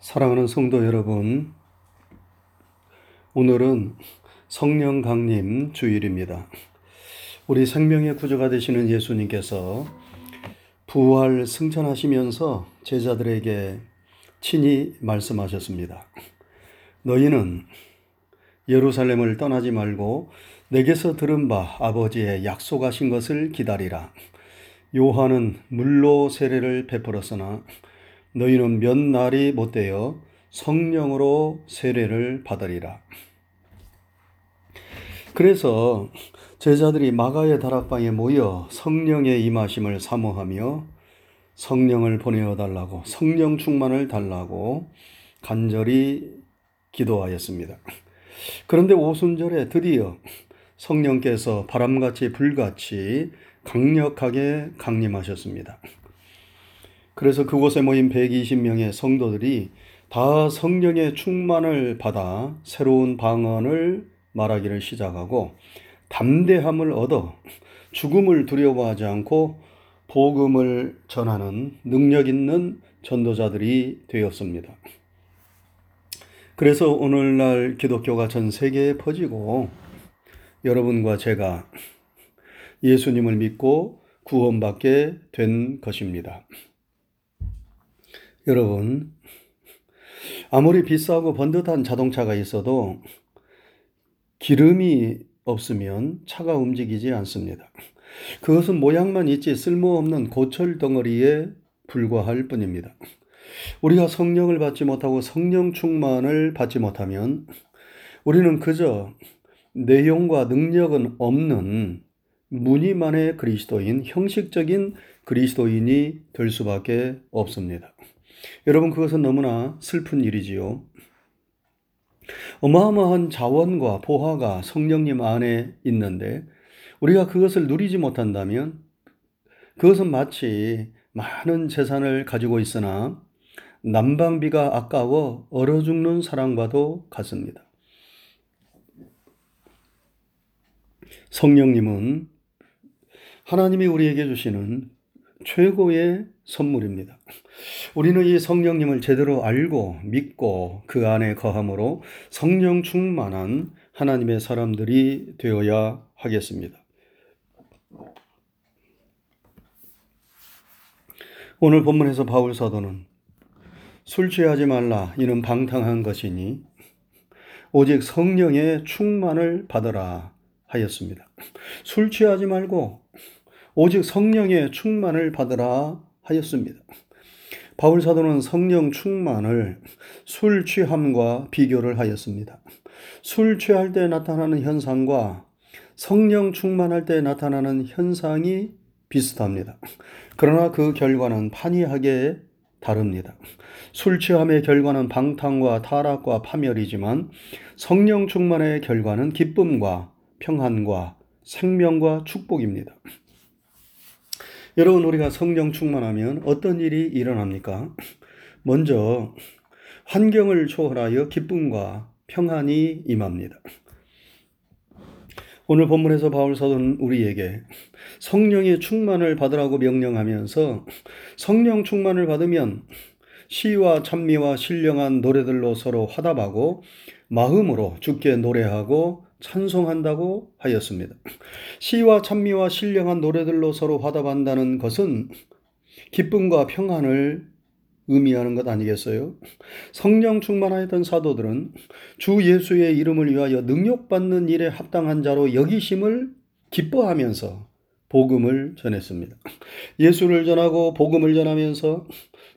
사랑하는 성도 여러분, 오늘은 성령 강림 주일입니다. 우리 생명의 구조가 되시는 예수님께서 부활 승천하시면서 제자들에게 친히 말씀하셨습니다. 너희는 예루살렘을 떠나지 말고 내게서 들은 바 아버지의 약속하신 것을 기다리라. 요한은 물로 세례를 베풀었으나 너희는 몇 날이 못되어 성령으로 세례를 받으리라. 그래서 제자들이 마가의 다락방에 모여 성령의 임하심을 사모하며 성령을 보내어 달라고 성령 충만을 달라고 간절히 기도하였습니다. 그런데 오순절에 드디어 성령께서 바람같이 불같이 강력하게 강림하셨습니다. 그래서 그곳에 모인 120명의 성도들이 다 성령의 충만을 받아 새로운 방언을 말하기를 시작하고 담대함을 얻어 죽음을 두려워하지 않고 복음을 전하는 능력 있는 전도자들이 되었습니다. 그래서 오늘날 기독교가 전 세계에 퍼지고 여러분과 제가 예수님을 믿고 구원받게 된 것입니다. 여러분, 아무리 비싸고 번듯한 자동차가 있어도 기름이 없으면 차가 움직이지 않습니다. 그것은 모양만 있지 쓸모없는 고철 덩어리에 불과할 뿐입니다. 우리가 성령을 받지 못하고 성령 충만을 받지 못하면 우리는 그저 내용과 능력은 없는 무늬만의 그리스도인, 형식적인 그리스도인이 될 수밖에 없습니다. 여러분, 그것은 너무나 슬픈 일이지요. 어마어마한 자원과 보화가 성령님 안에 있는데 우리가 그것을 누리지 못한다면 그것은 마치 많은 재산을 가지고 있으나 난방비가 아까워 얼어 죽는 사랑과도 같습니다. 성령님은 하나님이 우리에게 주시는 최고의 선물입니다. 우리는 이 성령님을 제대로 알고 믿고 그 안에 거함으로 성령 충만한 하나님의 사람들이 되어야 하겠습니다. 오늘 본문에서 바울 사도는 술 취하지 말라 이는 방탕한 것이니 오직 성령의 충만을 받으라 하였습니다. 술 취하지 말고 오직 성령의 충만을 받으라 하였습니다. 바울 사도는 성령 충만을 술 취함과 비교를 하였습니다. 술 취할 때 나타나는 현상과 성령 충만할 때 나타나는 현상이 비슷합니다. 그러나 그 결과는 판이하게 다릅니다. 술 취함의 결과는 방탕과 타락과 파멸이지만 성령 충만의 결과는 기쁨과 평안과 생명과 축복입니다. 여러분, 우리가 성령 충만하면 어떤 일이 일어납니까? 먼저, 환경을 초월하여 기쁨과 평안이 임합니다. 오늘 본문에서 바울 사도는 우리에게 성령의 충만을 받으라고 명령하면서 성령 충만을 받으면 시와 찬미와 신령한 노래들로 서로 화답하고 마음으로 주께 노래하고 찬송한다고 하였습니다. 시와 찬미와 신령한 노래들로 서로 화답한다는 것은 기쁨과 평안을 의미하는 것 아니겠어요? 성령 충만하였던 사도들은 주 예수의 이름을 위하여 능력받는 일에 합당한 자로 여기심을 기뻐하면서 복음을 전했습니다. 예수를 전하고 복음을 전하면서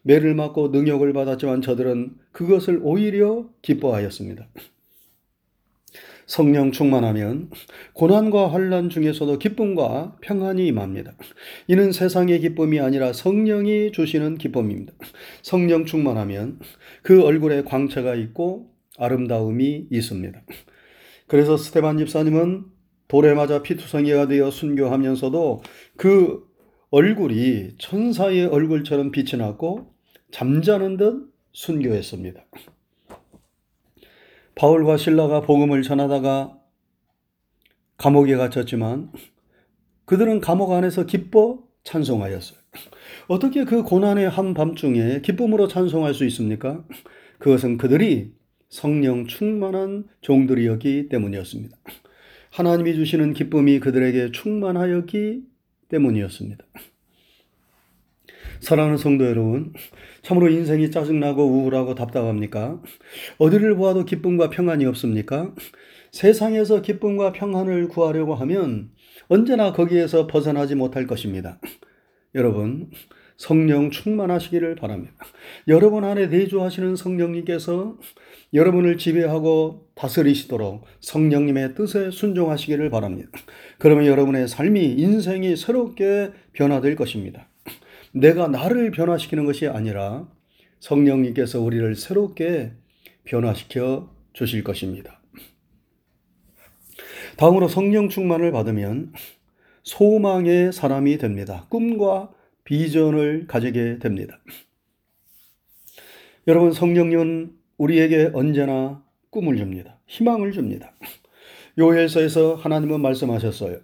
매를 맞고 능력을 받았지만 저들은 그것을 오히려 기뻐하였습니다. 성령 충만하면 고난과 환란 중에서도 기쁨과 평안이 임합니다. 이는 세상의 기쁨이 아니라 성령이 주시는 기쁨입니다. 성령 충만하면 그 얼굴에 광채가 있고 아름다움이 있습니다. 그래서 스테반 집사님은 돌에 맞아 피투성이가 되어 순교하면서도 그 얼굴이 천사의 얼굴처럼 빛이 났고 잠자는 듯 순교했습니다. 바울과 신라가 복음을 전하다가 감옥에 갇혔지만 그들은 감옥 안에서 기뻐 찬송하였어요. 어떻게 그 고난의 한밤중에 기쁨으로 찬송할 수 있습니까? 그것은 그들이 성령 충만한 종들이었기 때문이었습니다. 하나님이 주시는 기쁨이 그들에게 충만하였기 때문이었습니다. 사랑하는 성도 여러분, 참으로 인생이 짜증나고 우울하고 답답합니까? 어디를 보아도 기쁨과 평안이 없습니까? 세상에서 기쁨과 평안을 구하려고 하면 언제나 거기에서 벗어나지 못할 것입니다. 여러분, 성령 충만하시기를 바랍니다. 여러분 안에 내주하시는 성령님께서 여러분을 지배하고 다스리시도록 성령님의 뜻에 순종하시기를 바랍니다. 그러면 여러분의 삶이 인생이 새롭게 변화될 것입니다. 내가 나를 변화시키는 것이 아니라 성령님께서 우리를 새롭게 변화시켜 주실 것입니다. 다음으로 성령 충만을 받으면 소망의 사람이 됩니다. 꿈과 비전을 가지게 됩니다. 여러분, 성령님은 우리에게 언제나 꿈을 줍니다. 희망을 줍니다. 요엘서에서 하나님은 말씀하셨어요.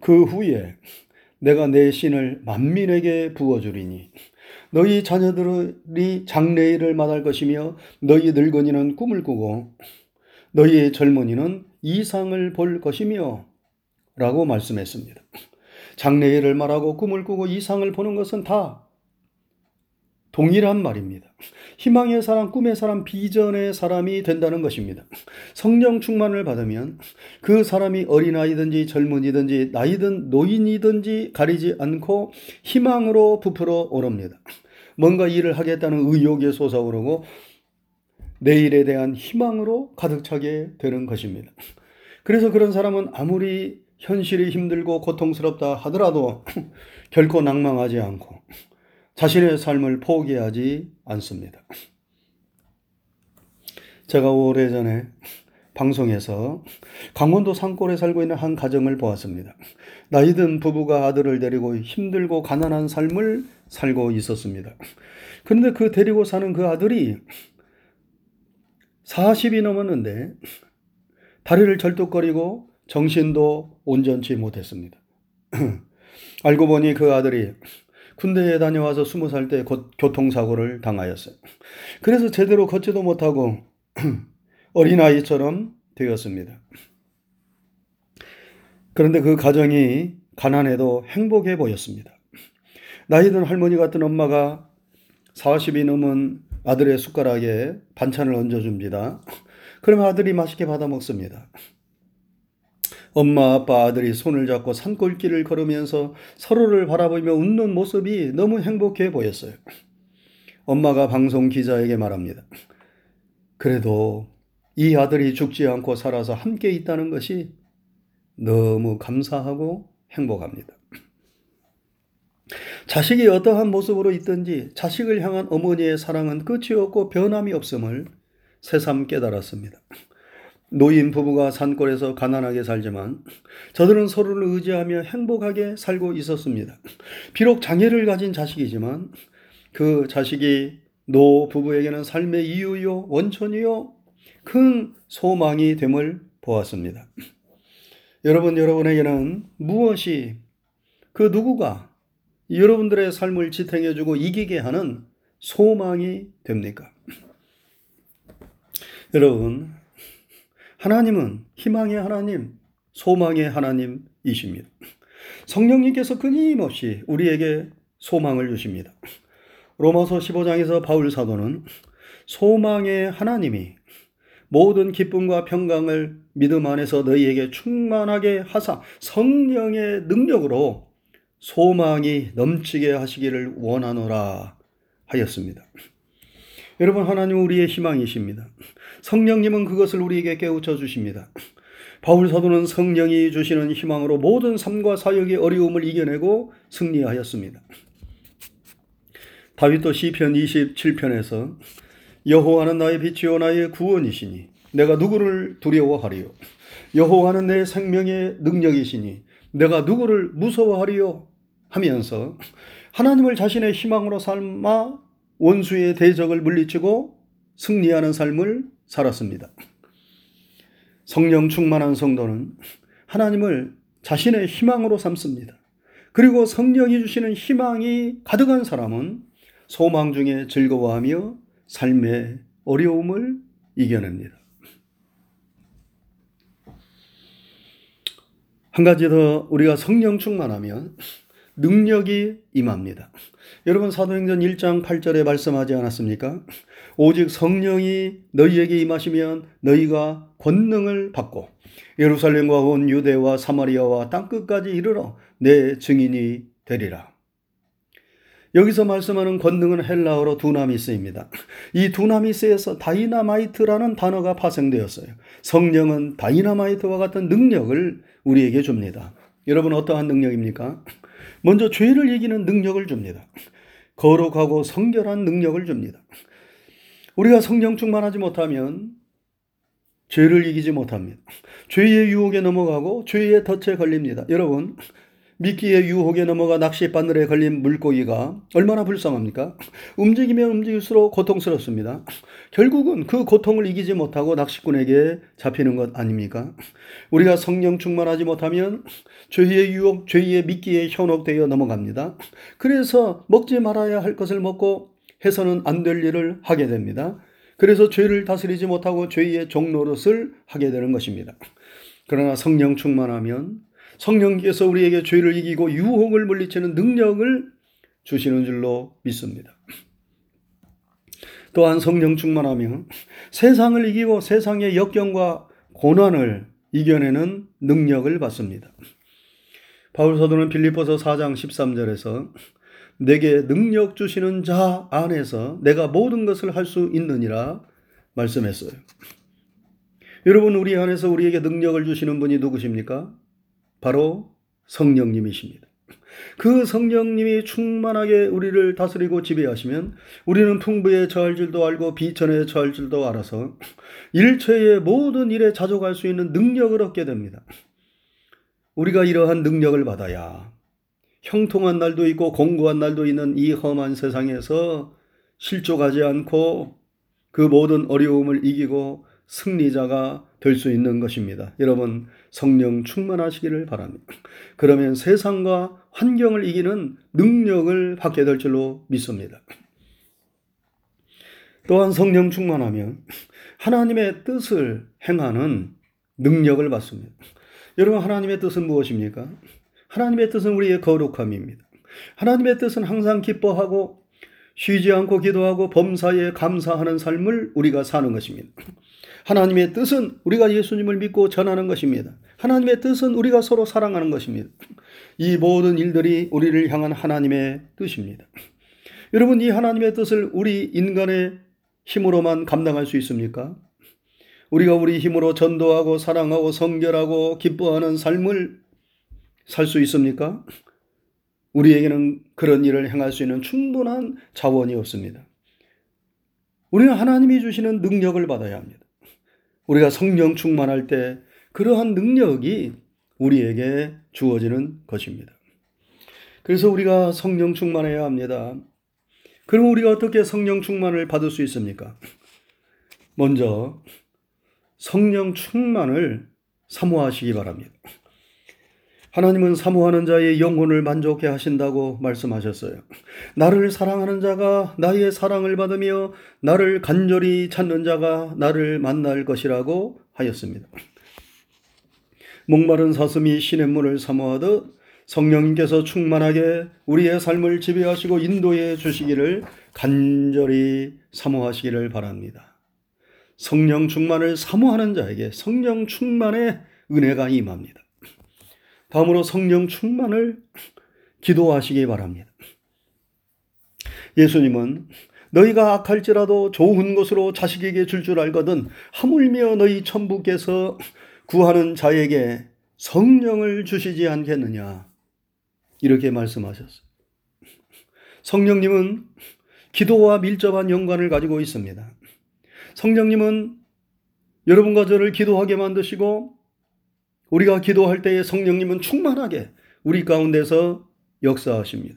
그 후에 내가 내 신을 만민에게 부어주리니 너희 자녀들이 장래일을 맞을 것이며 너희 늙은이는 꿈을 꾸고 너희 젊은이는 이상을 볼 것이며 라고 말씀했습니다. 장래일을 말하고 꿈을 꾸고 이상을 보는 것은 다 동일한 말입니다. 희망의 사람, 꿈의 사람, 비전의 사람이 된다는 것입니다. 성령 충만을 받으면 그 사람이 어린아이든지 젊은이든지 나이든 노인이든지 가리지 않고 희망으로 부풀어 오릅니다. 뭔가 일을 하겠다는 의욕에 솟아오르고 내일에 대한 희망으로 가득 차게 되는 것입니다. 그래서 그런 사람은 아무리 현실이 힘들고 고통스럽다 하더라도 결코 낭망하지 않고 자신의 삶을 포기하지 않습니다. 제가 오래전에 방송에서 강원도 산골에 살고 있는 한 가정을 보았습니다. 나이든 부부가 아들을 데리고 힘들고 가난한 삶을 살고 있었습니다. 그런데 그 데리고 사는 그 아들이 40이 넘었는데 다리를 절뚝거리고 정신도 온전치 못했습니다. 알고 보니 그 아들이 군대에 다녀와서 스무 살 때 교통사고를 당하였어요. 그래서 제대로 걷지도 못하고 어린아이처럼 되었습니다. 그런데 그 가정이 가난해도 행복해 보였습니다. 나이든 할머니 같은 엄마가 40이 넘은 아들의 숟가락에 반찬을 얹어줍니다. 그러면 아들이 맛있게 받아 먹습니다. 엄마, 아빠, 아들이 손을 잡고 산골길을 걸으면서 서로를 바라보며 웃는 모습이 너무 행복해 보였어요. 엄마가 방송 기자에게 말합니다. 그래도 이 아들이 죽지 않고 살아서 함께 있다는 것이 너무 감사하고 행복합니다. 자식이 어떠한 모습으로 있든지 자식을 향한 어머니의 사랑은 끝이 없고 변함이 없음을 새삼 깨달았습니다. 노인 부부가 산골에서 가난하게 살지만 저들은 서로를 의지하며 행복하게 살고 있었습니다. 비록 장애를 가진 자식이지만 그 자식이 노 부부에게는 삶의 이유요, 원천이요, 큰 소망이 됨을 보았습니다. 여러분, 여러분에게는 무엇이 그 누구가 여러분들의 삶을 지탱해주고 이기게 하는 소망이 됩니까? 여러분, 하나님은 희망의 하나님, 소망의 하나님이십니다. 성령님께서 끊임없이 우리에게 소망을 주십니다. 로마서 15장에서 바울 사도는 소망의 하나님이 모든 기쁨과 평강을 믿음 안에서 너희에게 충만하게 하사 성령의 능력으로 소망이 넘치게 하시기를 원하노라 하였습니다. 여러분, 하나님 우리의 희망이십니다. 성령님은 그것을 우리에게 깨우쳐 주십니다. 바울 사도는 성령이 주시는 희망으로 모든 삶과 사역의 어려움을 이겨내고 승리하였습니다. 다윗도 시편 27편에서 여호와는 나의 빛이요 나의 구원이시니 내가 누구를 두려워하리요 여호와는 내 생명의 능력이시니 내가 누구를 무서워하리요 하면서 하나님을 자신의 희망으로 삼아 원수의 대적을 물리치고 승리하는 삶을 살았습니다. 성령 충만한 성도는 하나님을 자신의 희망으로 삼습니다. 그리고 성령이 주시는 희망이 가득한 사람은 소망 중에 즐거워하며 삶에 어려움을 이겨냅니다. 한 가지 더 우리가 성령 충만하면 능력이 임합니다. 여러분 사도행전 1장 8절에 말씀하지 않았습니까? 오직 성령이 너희에게 임하시면 너희가 권능을 받고 예루살렘과 온 유대와 사마리아와 땅 끝까지 이르러 내 증인이 되리라. 여기서 말씀하는 권능은 헬라어로 두나미스입니다. 이 두나미스에서 다이나마이트라는 단어가 파생되었어요. 성령은 다이나마이트와 같은 능력을 우리에게 줍니다. 여러분 어떠한 능력입니까? 먼저 죄를 이기는 능력을 줍니다. 거룩하고 성결한 능력을 줍니다. 우리가 성령 충만하지 못하면 죄를 이기지 못합니다. 죄의 유혹에 넘어가고 죄의 덫에 걸립니다. 여러분, 미끼의 유혹에 넘어가 낚싯바늘에 걸린 물고기가 얼마나 불쌍합니까? 움직이면 움직일수록 고통스럽습니다. 결국은 그 고통을 이기지 못하고 낚시꾼에게 잡히는 것 아닙니까? 우리가 성령 충만하지 못하면 죄의 유혹, 죄의 미끼에 현혹되어 넘어갑니다. 그래서 먹지 말아야 할 것을 먹고 해서는 안 될 일을 하게 됩니다. 그래서 죄를 다스리지 못하고 죄의 종노릇을 하게 되는 것입니다. 그러나 성령 충만하면 성령께서 우리에게 죄를 이기고 유혹을 물리치는 능력을 주시는 줄로 믿습니다. 또한 성령 충만하면 세상을 이기고 세상의 역경과 고난을 이겨내는 능력을 받습니다. 바울 사도는 빌립보서 4장 13절에서 내게 능력 주시는 자 안에서 내가 모든 것을 할 수 있느니라 말씀했어요. 여러분 우리 안에서 우리에게 능력을 주시는 분이 누구십니까? 바로 성령님이십니다. 그 성령님이 충만하게 우리를 다스리고 지배하시면 우리는 풍부에 처할 줄도 알고 비천에 처할 줄도 알아서 일체의 모든 일에 자족할 수 있는 능력을 얻게 됩니다. 우리가 이러한 능력을 받아야 형통한 날도 있고 공고한 날도 있는 이 험한 세상에서 실족하지 않고 그 모든 어려움을 이기고 승리자가 될 수 있는 것입니다. 여러분, 성령 충만하시기를 바랍니다. 그러면 세상과 환경을 이기는 능력을 받게 될 줄로 믿습니다. 또한 성령 충만하면 하나님의 뜻을 행하는 능력을 받습니다. 여러분, 하나님의 뜻은 무엇입니까? 하나님의 뜻은 우리의 거룩함입니다. 하나님의 뜻은 항상 기뻐하고 쉬지 않고 기도하고 범사에 감사하는 삶을 우리가 사는 것입니다. 하나님의 뜻은 우리가 예수님을 믿고 전하는 것입니다. 하나님의 뜻은 우리가 서로 사랑하는 것입니다. 이 모든 일들이 우리를 향한 하나님의 뜻입니다. 여러분, 이 하나님의 뜻을 우리 인간의 힘으로만 감당할 수 있습니까? 우리가 우리 힘으로 전도하고 사랑하고 성결하고 기뻐하는 삶을 살 수 있습니까? 우리에게는 그런 일을 행할 수 있는 충분한 자원이 없습니다. 우리는 하나님이 주시는 능력을 받아야 합니다. 우리가 성령 충만할 때 그러한 능력이 우리에게 주어지는 것입니다. 그래서 우리가 성령 충만해야 합니다. 그럼 우리가 어떻게 성령 충만을 받을 수 있습니까? 먼저 성령 충만을 사모하시기 바랍니다. 하나님은 사모하는 자의 영혼을 만족해 하신다고 말씀하셨어요. 나를 사랑하는 자가 나의 사랑을 받으며 나를 간절히 찾는 자가 나를 만날 것이라고 하였습니다. 목마른 사슴이 문을 사모하듯 성령님께서 충만하게 우리의 삶을 지배하시고 인도해 주시기를 간절히 사모하시기를 바랍니다. 성령 충만을 사모하는 자에게 성령 충만의 은혜가 임합니다. 다음으로 성령 충만을 기도하시기 바랍니다. 예수님은 너희가 악할지라도 좋은 것으로 자식에게 줄줄 줄 알거든 하물며 너희 천부께서 구하는 자에게 성령을 주시지 않겠느냐 이렇게 말씀하셨어요. 성령님은 기도와 밀접한 연관을 가지고 있습니다. 성령님은 여러분과 저를 기도하게 만드시고 우리가 기도할 때에 성령님은 충만하게 우리 가운데서 역사하십니다.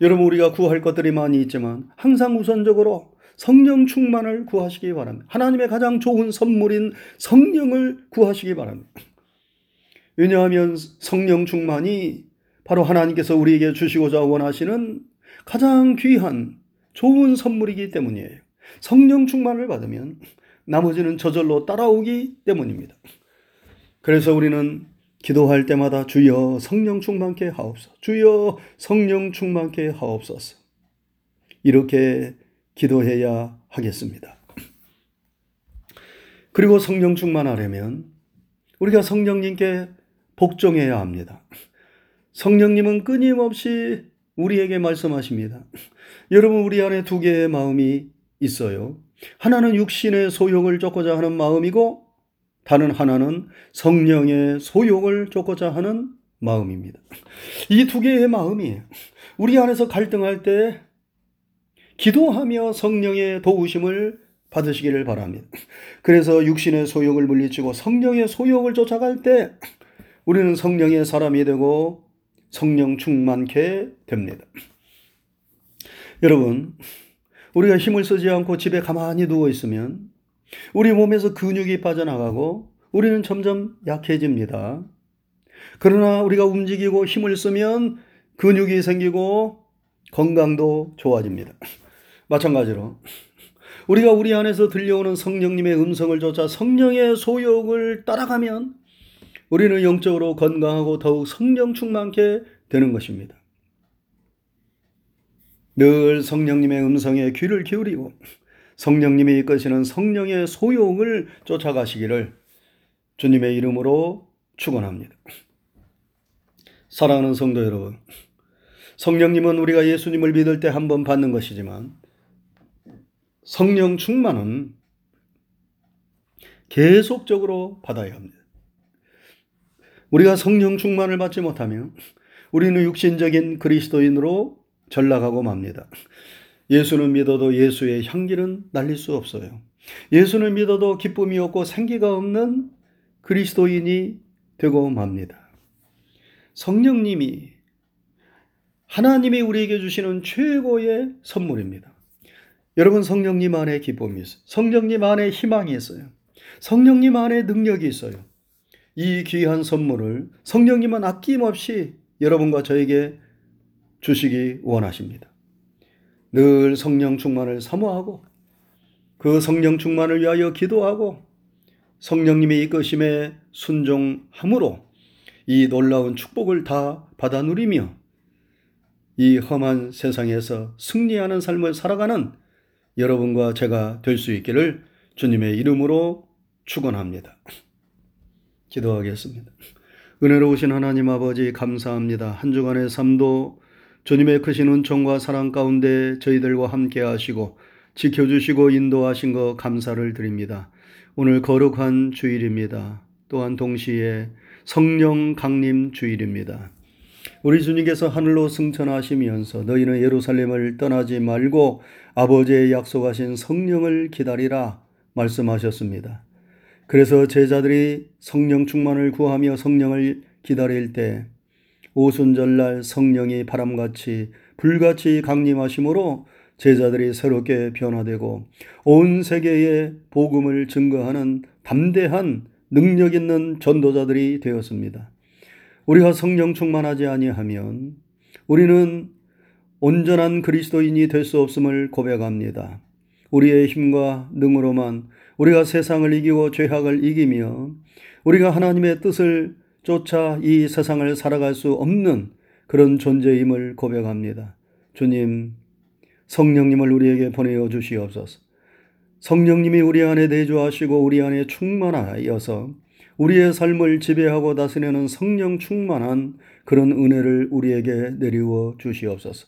여러분, 우리가 구할 것들이 많이 있지만 항상 우선적으로 성령 충만을 구하시기 바랍니다. 하나님의 가장 좋은 선물인 성령을 구하시기 바랍니다. 왜냐하면 성령 충만이 바로 하나님께서 우리에게 주시고자 원하시는 가장 귀한 좋은 선물이기 때문이에요. 성령 충만을 받으면 나머지는 저절로 따라오기 때문입니다. 그래서 우리는 기도할 때마다 주여 성령 충만케 하옵소서. 주여 성령 충만케 하옵소서. 이렇게 기도해야 하겠습니다. 그리고 성령 충만하려면 우리가 성령님께 복종해야 합니다. 성령님은 끊임없이 우리에게 말씀하십니다. 여러분, 우리 안에 두 개의 마음이 있어요. 하나는 육신의 소욕을 쫓고자 하는 마음이고, 다른 하나는 성령의 소욕을 쫓고자 하는 마음입니다. 이 두 개의 마음이 우리 안에서 갈등할 때 기도하며 성령의 도우심을 받으시기를 바랍니다. 그래서 육신의 소욕을 물리치고 성령의 소욕을 쫓아갈 때 우리는 성령의 사람이 되고 성령 충만케 됩니다. 여러분, 우리가 힘을 쓰지 않고 집에 가만히 누워 있으면 우리 몸에서 근육이 빠져나가고 우리는 점점 약해집니다. 그러나 우리가 움직이고 힘을 쓰면 근육이 생기고 건강도 좋아집니다. 마찬가지로 우리가 우리 안에서 들려오는 성령님의 음성을 쫓아 성령의 소욕을 따라가면 우리는 영적으로 건강하고 더욱 성령 충만케 되는 것입니다. 늘 성령님의 음성에 귀를 기울이고 성령님이 이끄시는 성령의 소욕을 쫓아가시기를 주님의 이름으로 축원합니다. 사랑하는 성도 여러분, 성령님은 우리가 예수님을 믿을 때 한 번 받는 것이지만 성령 충만은 계속적으로 받아야 합니다. 우리가 성령 충만을 받지 못하면 우리는 육신적인 그리스도인으로 전락하고 맙니다. 예수는 믿어도 예수의 향기는 날릴 수 없어요. 예수는 믿어도 기쁨이 없고 생기가 없는 그리스도인이 되고 맙니다. 성령님이 하나님이 우리에게 주시는 최고의 선물입니다. 여러분 성령님 안에 기쁨이 있어요. 성령님 안에 희망이 있어요. 성령님 안에 능력이 있어요. 이 귀한 선물을 성령님은 아낌없이 여러분과 저에게 주시기 원하십니다. 늘 성령 충만을 사모하고 그 성령 충만을 위하여 기도하고 성령님의 이끄심에 순종함으로 이 놀라운 축복을 다 받아 누리며 이 험한 세상에서 승리하는 삶을 살아가는 여러분과 제가 될 수 있기를 주님의 이름으로 축원합니다. 기도하겠습니다. 은혜로우신 하나님 아버지 감사합니다. 한 주간의 삶도 주님의 크신 은총과 사랑 가운데 저희들과 함께 하시고 지켜주시고 인도하신 것 감사를 드립니다. 오늘 거룩한 주일입니다. 또한 동시에 성령 강림 주일입니다. 우리 주님께서 하늘로 승천하시면서 너희는 예루살렘을 떠나지 말고 아버지의 약속하신 성령을 기다리라 말씀하셨습니다. 그래서 제자들이 성령 충만을 구하며 성령을 기다릴 때 오순절날 성령이 바람같이 불같이 강림하심으로 제자들이 새롭게 변화되고 온 세계에 복음을 증거하는 담대한 능력 있는 전도자들이 되었습니다. 우리가 성령 충만하지 아니하면 우리는 온전한 그리스도인이 될 수 없음을 고백합니다. 우리의 힘과 능으로만 우리가 세상을 이기고 죄악을 이기며 우리가 하나님의 뜻을 쫓아 이 세상을 살아갈 수 없는 그런 존재임을 고백합니다. 주님, 성령님을 우리에게 보내어 주시옵소서. 성령님이 우리 안에 내주하시고 우리 안에 충만하여서 우리의 삶을 지배하고 다스리는 성령 충만한 그런 은혜를 우리에게 내리워 주시옵소서.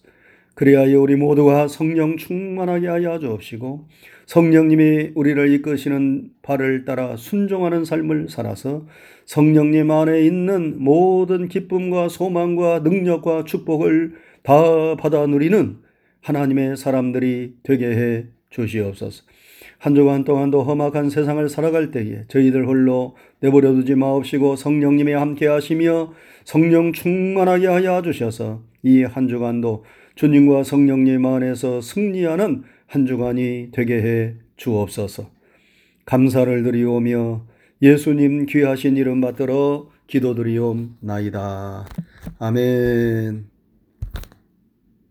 그리하여 우리 모두가 성령 충만하게 하여 주옵시고 성령님이 우리를 이끄시는 발을 따라 순종하는 삶을 살아서 성령님 안에 있는 모든 기쁨과 소망과 능력과 축복을 다 받아 누리는 하나님의 사람들이 되게 해 주시옵소서. 한 주간 동안도 험악한 세상을 살아갈 때에 저희들 홀로 내버려 두지 마옵시고 성령님이 함께 하시며 성령 충만하게 하여 주셔서 이 한 주간도 주님과 성령님 안에서 승리하는 한 주간이 되게 해 주옵소서. 감사를 드리오며 예수님 귀하신 이름 받들어 기도드리옵나이다. 아멘.